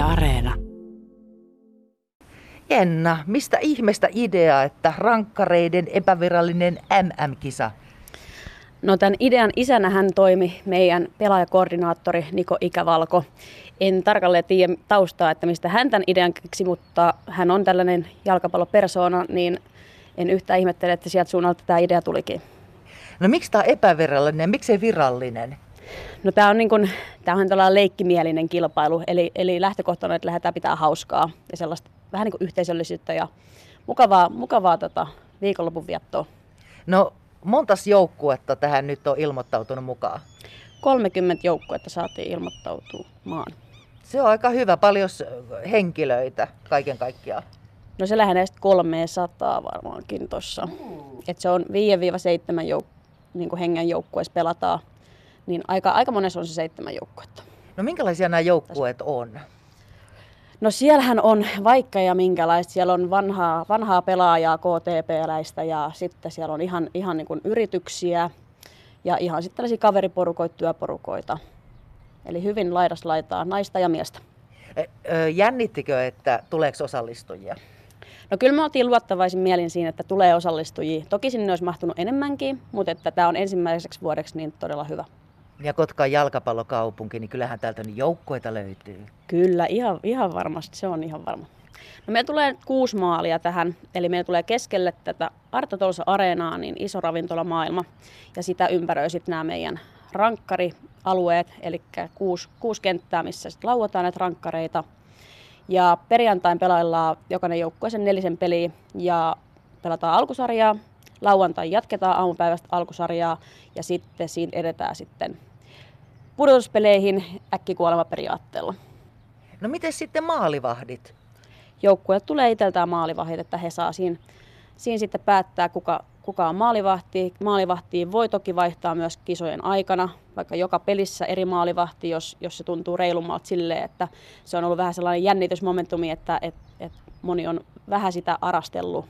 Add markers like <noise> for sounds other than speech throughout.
Yle Areena. Jenna, mistä ihmeestä idea, että rankkareiden epävirallinen MM-kisa? No tämän idean isänä hän toimi meidän pelaajakoordinaattori Niko Ikävalko. En tarkalleen tiedä taustaa, että mistä hän tämän idean keksi, mutta hän on tällainen jalkapallopersona, niin en yhtään ihmettele, että sieltä suunnalta tämä idea tulikin. No miksi tämä on epävirallinen ja miksei virallinen? No tämä on, niin kuin, tämä on tällainen leikkimielinen kilpailu, eli, eli lähtökohtana, että lähdetään pitää hauskaa ja sellaista vähän niin kuin yhteisöllisyyttä ja mukavaa, mukavaa tota, viikonlopun viettoa. No montas joukkuetta tähän nyt on ilmoittautunut mukaan? 30 joukkuetta saatiin ilmoittautumaan. Se on aika hyvä. Paljon henkilöitä kaiken kaikkiaan? No se lähenee 300 varmaankin tuossa. Et se on 5-7 jouk- niin hengen joukkueessa pelataan. Niin aika, aika monessa on se seitsemän joukkuetta. No minkälaisia nämä joukkueet on? No siellähän on vaikka ja minkälaista. Siellä on vanhaa, vanhaa pelaajaa, KTP-läistä ja sitten siellä on ihan, ihan niin kuin yrityksiä ja ihan sitten tällaisia kaveriporukoita, työporukoita. Eli hyvin laidas laitaa naista ja miestä. Jännittikö, että tuleeko osallistujia? No kyllä me oltiin luottavaisin mielin siinä, että tulee osallistujia. Toki sinne olisi mahtunut enemmänkin, mutta että tämä on ensimmäiseksi vuodeksi niin todella hyvä. Ja Kotka on jalkapallokaupunki, niin kyllähän täältä niin joukkoita löytyy. Kyllä, ihan, ihan varmasti, se on ihan varma. No meillä tulee kuusi maalia tähän, eli meillä tulee keskelle tätä Arto Tolsa Areenaa niin iso ravintolamaailma, ja sitä ympäröi sitten nämä meidän rankkarialueet, eli kuusi, kuusi kenttää, missä sitten lauataan näitä rankkareita. Ja perjantain pelaillaan jokainen joukkueeseen nelisen peliä ja pelataan alkusarjaa. Lauantai jatketaan aamupäivästä alkusarjaa ja sitten siinä edetään sitten pudotuspeleihin äkkikuolemaperiaatteella. No miten sitten maalivahdit? Joukkueet tulee itseltään maalivahdit, että he saa siinä, siinä sitten päättää, kuka, kuka on maalivahti. Maalivahtiin voi toki vaihtaa myös kisojen aikana, vaikka joka pelissä eri maalivahti, jos, jos se tuntuu reilummalta silleen, että se on ollut vähän sellainen jännitysmomentumi, että et, et moni on vähän sitä arastellut.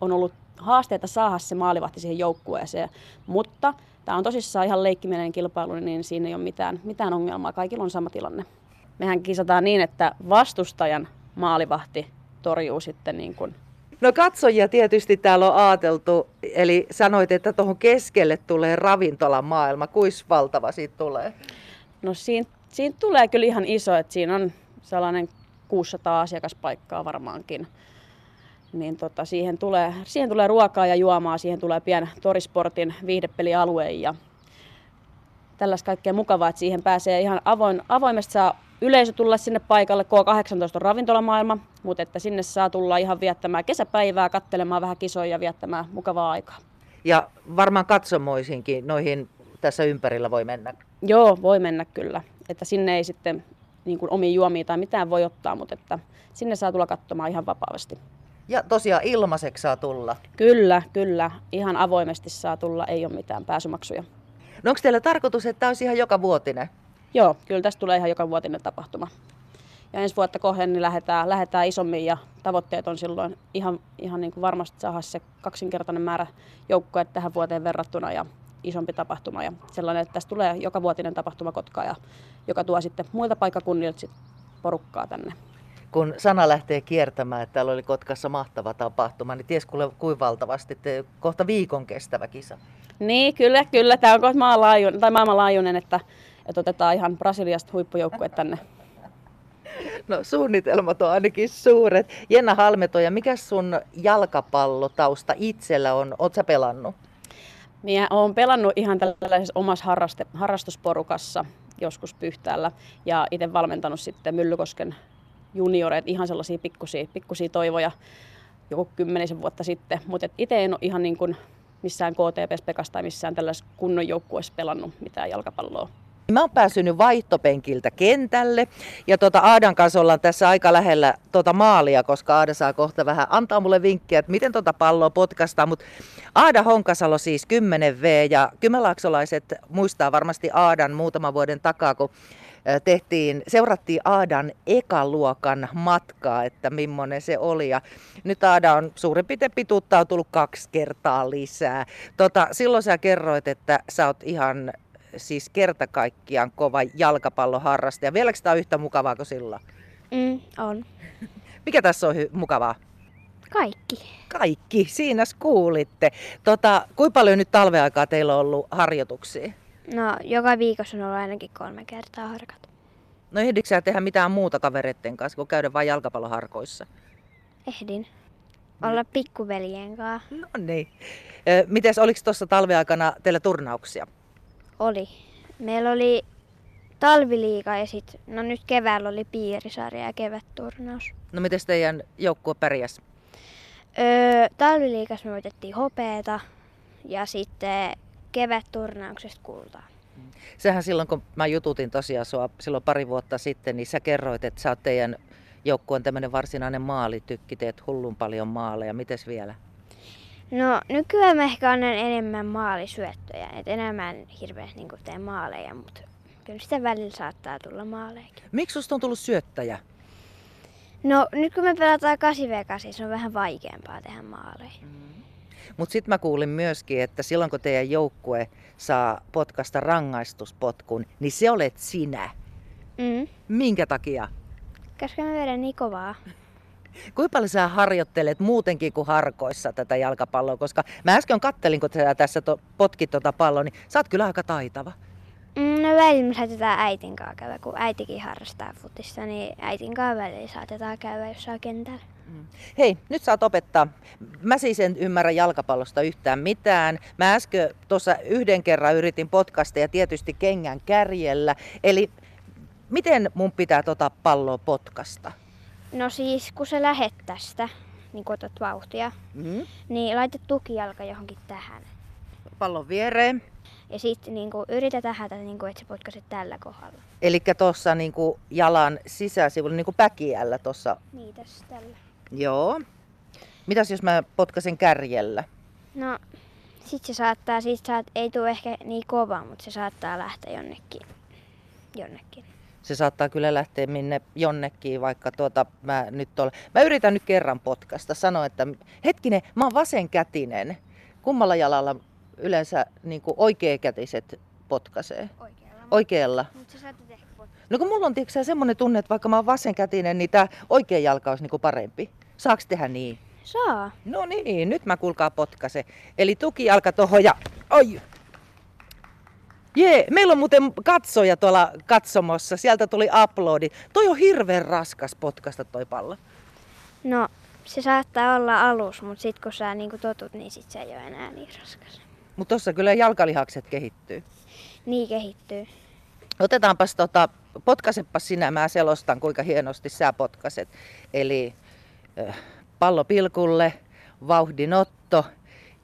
On ollut haasteita saada se maalivahti siihen joukkueeseen, mutta tämä on tosissaan ihan leikkimielinen kilpailu, niin siinä ei ole mitään, mitään ongelmaa. Kaikilla on sama tilanne. Mehän kisataan niin, että vastustajan maalivahti torjuu sitten niin kuin No katsojia tietysti täällä on ajateltu, eli sanoit, että tuohon keskelle tulee ravintolan maailma. Kuis valtava siitä tulee? No siinä, siinä tulee kyllä ihan iso, että siinä on sellainen 600 asiakaspaikkaa varmaankin niin tota, siihen, tulee, siihen tulee ruokaa ja juomaa, siihen tulee pien torisportin viihdepelialue ja tällaista kaikkea mukavaa, että siihen pääsee ihan avoin, avoimesti saa yleisö tulla sinne paikalle, K18 on ravintolamaailma, mutta että sinne saa tulla ihan viettämään kesäpäivää, kattelemaan vähän kisoja ja viettämään mukavaa aikaa. Ja varmaan katsomoisinkin noihin tässä ympärillä voi mennä. Joo, voi mennä kyllä. Että sinne ei sitten niin kuin omiin juomiin tai mitään voi ottaa, mutta että sinne saa tulla katsomaan ihan vapaasti. Ja tosiaan ilmaiseksi saa tulla. Kyllä, kyllä. Ihan avoimesti saa tulla, ei ole mitään pääsymaksuja. No onko teillä tarkoitus, että tämä olisi ihan joka vuotinen? Joo, kyllä tästä tulee ihan joka vuotinen tapahtuma. Ja ensi vuotta kohden niin lähdetään, lähdetään isommin ja tavoitteet on silloin ihan, ihan niin kuin varmasti saada se kaksinkertainen määrä joukkoja tähän vuoteen verrattuna ja isompi tapahtuma. Ja sellainen, että tästä tulee joka vuotinen tapahtuma Kotkaa ja joka tuo sitten muilta paikkakunnilta sit porukkaa tänne kun sana lähtee kiertämään, että täällä oli Kotkassa mahtava tapahtuma, niin ties kuin valtavasti, että kohta viikon kestävä kisa. Niin, kyllä, kyllä. Tämä on kohta maanlaajuinen, tai maailmanlaajuinen, että, että otetaan ihan Brasiliasta huippujoukkue tänne. No suunnitelmat on ainakin suuret. Jenna Halmetoja, mikä sun jalkapallotausta itsellä on? Oletko pelannut? Minä olen pelannut ihan tällaisessa omassa harraste, harrastusporukassa joskus Pyhtäällä ja itse valmentanut sitten Myllykosken junioreet, ihan sellaisia pikkusia, pikkusia toivoja joku kymmenisen vuotta sitten. Mutta itse en ole ihan niin kuin missään KTPS Pekasta tai missään tällaisessa kunnon joukkueessa pelannut mitään jalkapalloa. Mä oon pääsynyt vaihtopenkiltä kentälle ja tuota Aadan kanssa ollaan tässä aika lähellä tuota maalia, koska Aada saa kohta vähän antaa mulle vinkkiä, että miten tuota palloa potkastaa. Mutta Aada Honkasalo siis 10V ja kymenlaaksolaiset muistaa varmasti Aadan muutaman vuoden takaa, kun tehtiin, seurattiin Aadan ekaluokan matkaa, että millainen se oli. Ja nyt Aada on suurin piirtein pituutta on tullut kaksi kertaa lisää. Tota, silloin sä kerroit, että sä oot ihan siis kerta kaikkiaan kova jalkapalloharrastaja. Vieläkö tämä on yhtä mukavaa kuin silloin? Mm, on. Mikä tässä on hy- mukavaa? Kaikki. Kaikki, siinä kuulitte. Tota, kuinka paljon nyt talveaikaa teillä on ollut harjoituksia? No, joka viikossa on ollut ainakin kolme kertaa harkat. No ehdikö sä tehdä mitään muuta kavereiden kanssa, kuin käydä vain jalkapalloharkoissa? Ehdin. Olla pikkuveljen kanssa. No niin. Mites, oliko tuossa talveaikana teillä turnauksia? Oli. Meillä oli talviliiga ja sit, no nyt keväällä oli piirisarja ja kevätturnaus. No miten teidän joukkue pärjäs? Öö, talviliigassa me voitettiin hopeeta ja sitten kevätturnauksesta kultaa. Sehän silloin, kun mä jututin tosiaan sua silloin pari vuotta sitten, niin sä kerroit, että sä oot teidän joukkueen tämmöinen varsinainen maalitykki, teet hullun paljon maaleja. Mites vielä? No nykyään mä ehkä annan enemmän maalisyöttöjä, et enemmän hirveästi niin teen maaleja, mutta kyllä sitä välillä saattaa tulla maalejakin. Miksi susta on tullut syöttäjä? No nyt kun me pelataan 8v8, se on vähän vaikeampaa tehdä maaleja. Mutta sitten mä kuulin myöskin, että silloin kun teidän joukkue saa potkasta rangaistuspotkun, niin se olet sinä. Mm. Minkä takia? Koska mä vedän niin kovaa. <laughs> Kuinka paljon sä harjoittelet muutenkin kuin harkoissa tätä jalkapalloa? Koska mä äsken kattelin, kun sä tässä to, potkit tota palloa, niin sä oot kyllä aika taitava. Mm, no välillä me saatetaan äitin kanssa käydä, kun äitikin harrastaa futista, niin äitin kanssa välillä saatetaan käydä jossain kentällä. Hei, nyt saat opettaa. Mä siis en ymmärrä jalkapallosta yhtään mitään. Mä äsken tuossa yhden kerran yritin podcasta ja tietysti kengän kärjellä. Eli miten mun pitää tota palloa potkasta? No siis, kun sä lähet tästä, niin kun otat vauhtia, Mm. niin laitat tukijalka johonkin tähän. Pallon viereen. Ja sitten niin yritä tähätä, niin kuin, että sä potkaset tällä kohdalla. Eli tuossa niinku jalan sisäsivulla, niinku päkiällä tuossa. Niin, tässä tällä. Joo. Mitäs jos mä potkasen kärjellä? No, sit se saattaa, sit saat, ei tule ehkä niin kova, mutta se saattaa lähteä jonnekin. Jonnekin. Se saattaa kyllä lähteä minne jonnekin, vaikka tuota, mä nyt olen. Mä yritän nyt kerran potkasta. Sano, että hetkinen, mä oon vasenkätinen. Kummalla jalalla yleensä niin oikeakätiset potkaisee? Oikealla. Oikealla. Mutta sä saatat ehkä. No kun mulla on tiiäksä, semmoinen tunne, että vaikka mä oon vasenkätinen, niin tää oikea jalka olisi niin parempi. Saaks tehdä niin? Saa. No niin, nyt mä kuulkaa potkase. Eli tukijalka tohon ja... Oi! Jee, meillä on muuten katsoja tuolla katsomossa. Sieltä tuli uploadi. Toi on hirveän raskas potkasta toi pallo. No, se saattaa olla alus, mutta sit kun sä niin totut, niin sit se ei ole enää niin raskas. Mutta tossa kyllä jalkalihakset kehittyy. Niin kehittyy. Otetaanpas tota, potkasepas sinä, mä selostan kuinka hienosti sä potkaset. Eli äh, pallo pilkulle, vauhdinotto,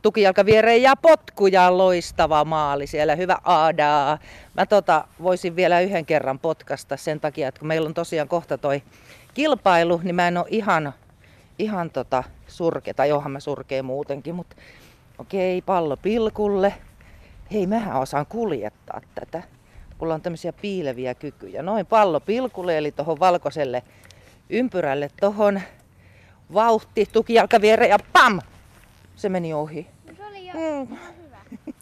tukijalka viereen ja potku ja loistava maali siellä, hyvä Aadaa. Mä tota, voisin vielä yhden kerran potkasta sen takia, että kun meillä on tosiaan kohta toi kilpailu, niin mä en ole ihan, ihan tota surke, tai johan mä surkee muutenkin, mutta okei, pallo pilkulle. Hei, mähän osaan kuljettaa tätä. Mulla on tämmöisiä piileviä kykyjä. Noin pallo pilkulle, eli tuohon valkoiselle ympyrälle tohon. Vauhti, tukijalka viereen ja pam! Se meni ohi. Se oli jo Mm. hyvä. <laughs>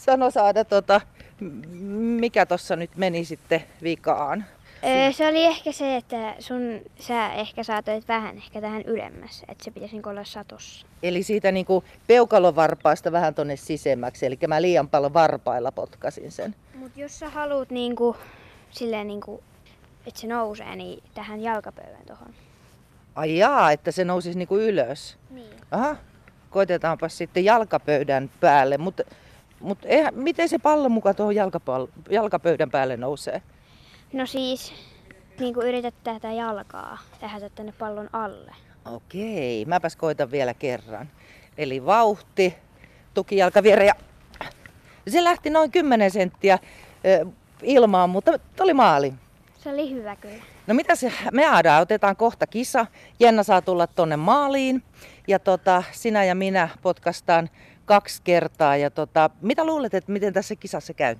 Sano saada tota, mikä tossa nyt meni sitten vikaan. Öö, se oli ehkä se, että sun, sä ehkä saatoit vähän ehkä tähän ylemmäs, että se pitäisi niinku olla satossa. Eli siitä niinku peukalovarpaasta vähän tonne sisemmäksi, eli mä liian paljon varpailla potkasin sen. Mut jos sä haluut niinku, silleen niinku, että se nousee, niin tähän jalkapöydän tohon. Ai jaa, että se nousisi niinku ylös. Niin. Aha, koitetaanpa sitten jalkapöydän päälle, mutta mut eihän, miten se pallo muka tuohon jalkapall- jalkapöydän päälle nousee? No siis, niinku yrität tätä jalkaa tehdä tänne pallon alle. Okei, mäpäs koitan vielä kerran. Eli vauhti, tukijalka viereen ja se lähti noin 10 senttiä ilmaan, mutta tuli maali. Se oli hyvä kyllä. No mitä se, me Aada, otetaan kohta kisa. Jenna saa tulla tonne maaliin ja tota, sinä ja minä potkastaan kaksi kertaa. Ja tota, mitä luulet, että miten tässä kisassa käy?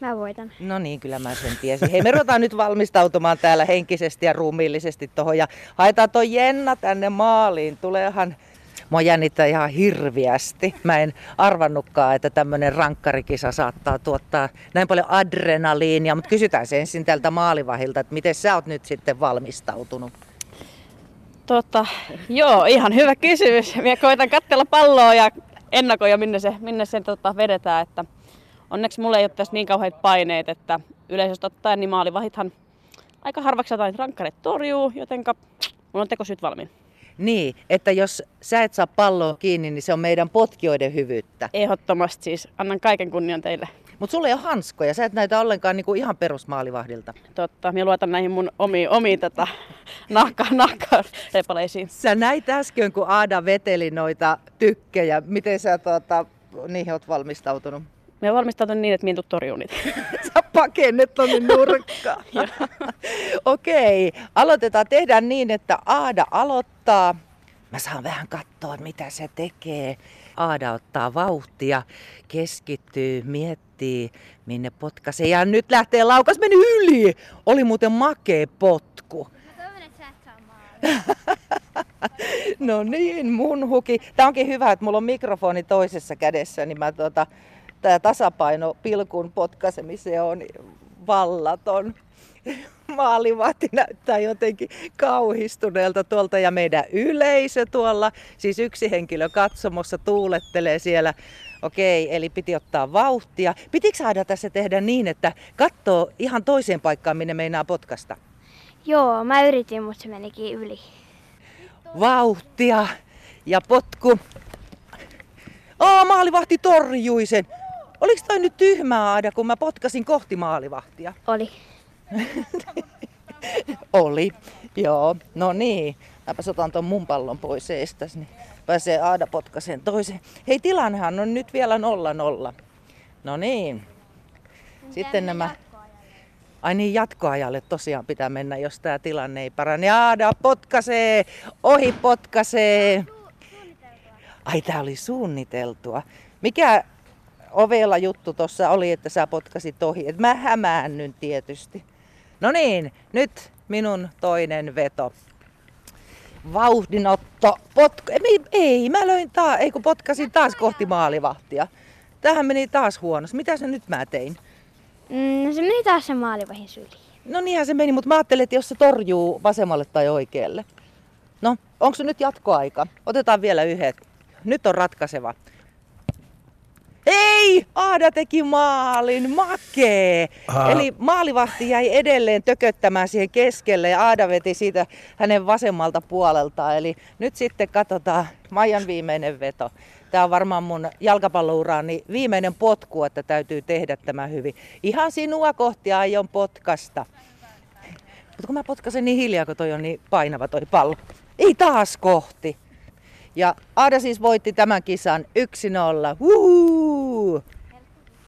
Mä voitan. No niin, kyllä mä sen tiesin. Hei, me ruvetaan nyt valmistautumaan täällä henkisesti ja ruumiillisesti tuohon ja haetaan toi Jenna tänne maaliin. Tuleehan Mua jännittää ihan hirviästi. Mä en arvannutkaan, että tämmöinen rankkarikisa saattaa tuottaa näin paljon adrenaliinia, mutta kysytään se ensin tältä maalivahilta, että miten sä oot nyt sitten valmistautunut? Tota, joo, ihan hyvä kysymys. Minä koitan katsella palloa ja ennakoida, minne se, minne se tota, vedetään. Että onneksi mulla ei ole tässä niin kauheat paineet, että yleisesti ottaen niin maalivahithan aika harvaksi jotain rankkarit torjuu, jotenka mulla on tekosyt valmiin. Niin, että jos sä et saa palloa kiinni, niin se on meidän potkijoiden hyvyyttä. Ehdottomasti siis. Annan kaiken kunnian teille. Mutta sulla ei ole hanskoja, sä et näytä ollenkaan niinku ihan perusmaalivahdilta. Totta, minä luotan näihin mun omiin, omiin tota, <laughs> nahka, nahka repaleisiin. Sä näit äsken, kun Aada veteli noita tykkejä. Miten sä tota, niihin oot valmistautunut? Me valmistaudun niin, että minä en torjuu niitä. <laughs> Sä pakennet tonne nurkkaan. <laughs> Okei, okay. aloitetaan. Tehdään niin, että Aada aloittaa. Mä saan vähän katsoa, mitä se tekee. Aada ottaa vauhtia, keskittyy, miettii, minne potkaisee. Ja nyt lähtee laukas, meni yli. Oli muuten makee potku. <laughs> No niin, mun huki. Tää onkin hyvä, että mulla on mikrofoni toisessa kädessä, niin mä tota, tää tasapaino pilkun potkaisemiseen on vallaton. <laughs> Maalivahti näyttää jotenkin kauhistuneelta tuolta ja meidän yleisö tuolla, siis yksi henkilö katsomossa tuulettelee siellä. Okei, eli piti ottaa vauhtia. Pitikö saada tässä tehdä niin, että katsoo ihan toiseen paikkaan, minne meinaa potkasta? Joo, mä yritin, mutta se menikin yli. Vauhtia ja potku. Aa, maalivahti torjui sen. Oliko toi nyt tyhmää Aada, kun mä potkasin kohti maalivahtia? Oli. <laughs> Oli, joo. No niin, mäpä otan ton mun pallon pois eestäs, niin pääsee Aada potkaseen toisen. Hei, tilannehan on nyt vielä nolla nolla. No niin. Sitten nämä... Ai niin, jatkoajalle tosiaan pitää mennä, jos tämä tilanne ei parane. Aada potkasee, ohi potkasee. Ai, tää oli suunniteltua. Mikä ovella juttu tuossa oli, että sä potkasit ohi? Et mä hämäännyn tietysti. No niin, nyt minun toinen veto. Vauhdinotto, potku. Ei, ei mä löin taas, ei kun potkasin taas kohti maalivahtia. Tähän meni taas huonosti. Mitä se nyt mä tein? Mm, no se meni taas sen maalivahin syliin. No niinhän se meni, mutta mä ajattelin, että jos se torjuu vasemmalle tai oikealle. No, onko se nyt jatkoaika? Otetaan vielä yhdet. Nyt on ratkaiseva. Ei! Aada teki maalin, makee! Aha. Eli maalivahti jäi edelleen tököttämään siihen keskelle ja Aada veti siitä hänen vasemmalta puolelta. Eli nyt sitten katsotaan Maijan viimeinen veto. Tämä on varmaan mun jalkapallouraani viimeinen potku, että täytyy tehdä tämä hyvin. Ihan sinua kohti aion potkasta. Mutta kun mä potkasen niin hiljaa, kun toi on niin painava toi pallo. Ei taas kohti. Ja Aada siis voitti tämän kisan 1-0. Huhuu!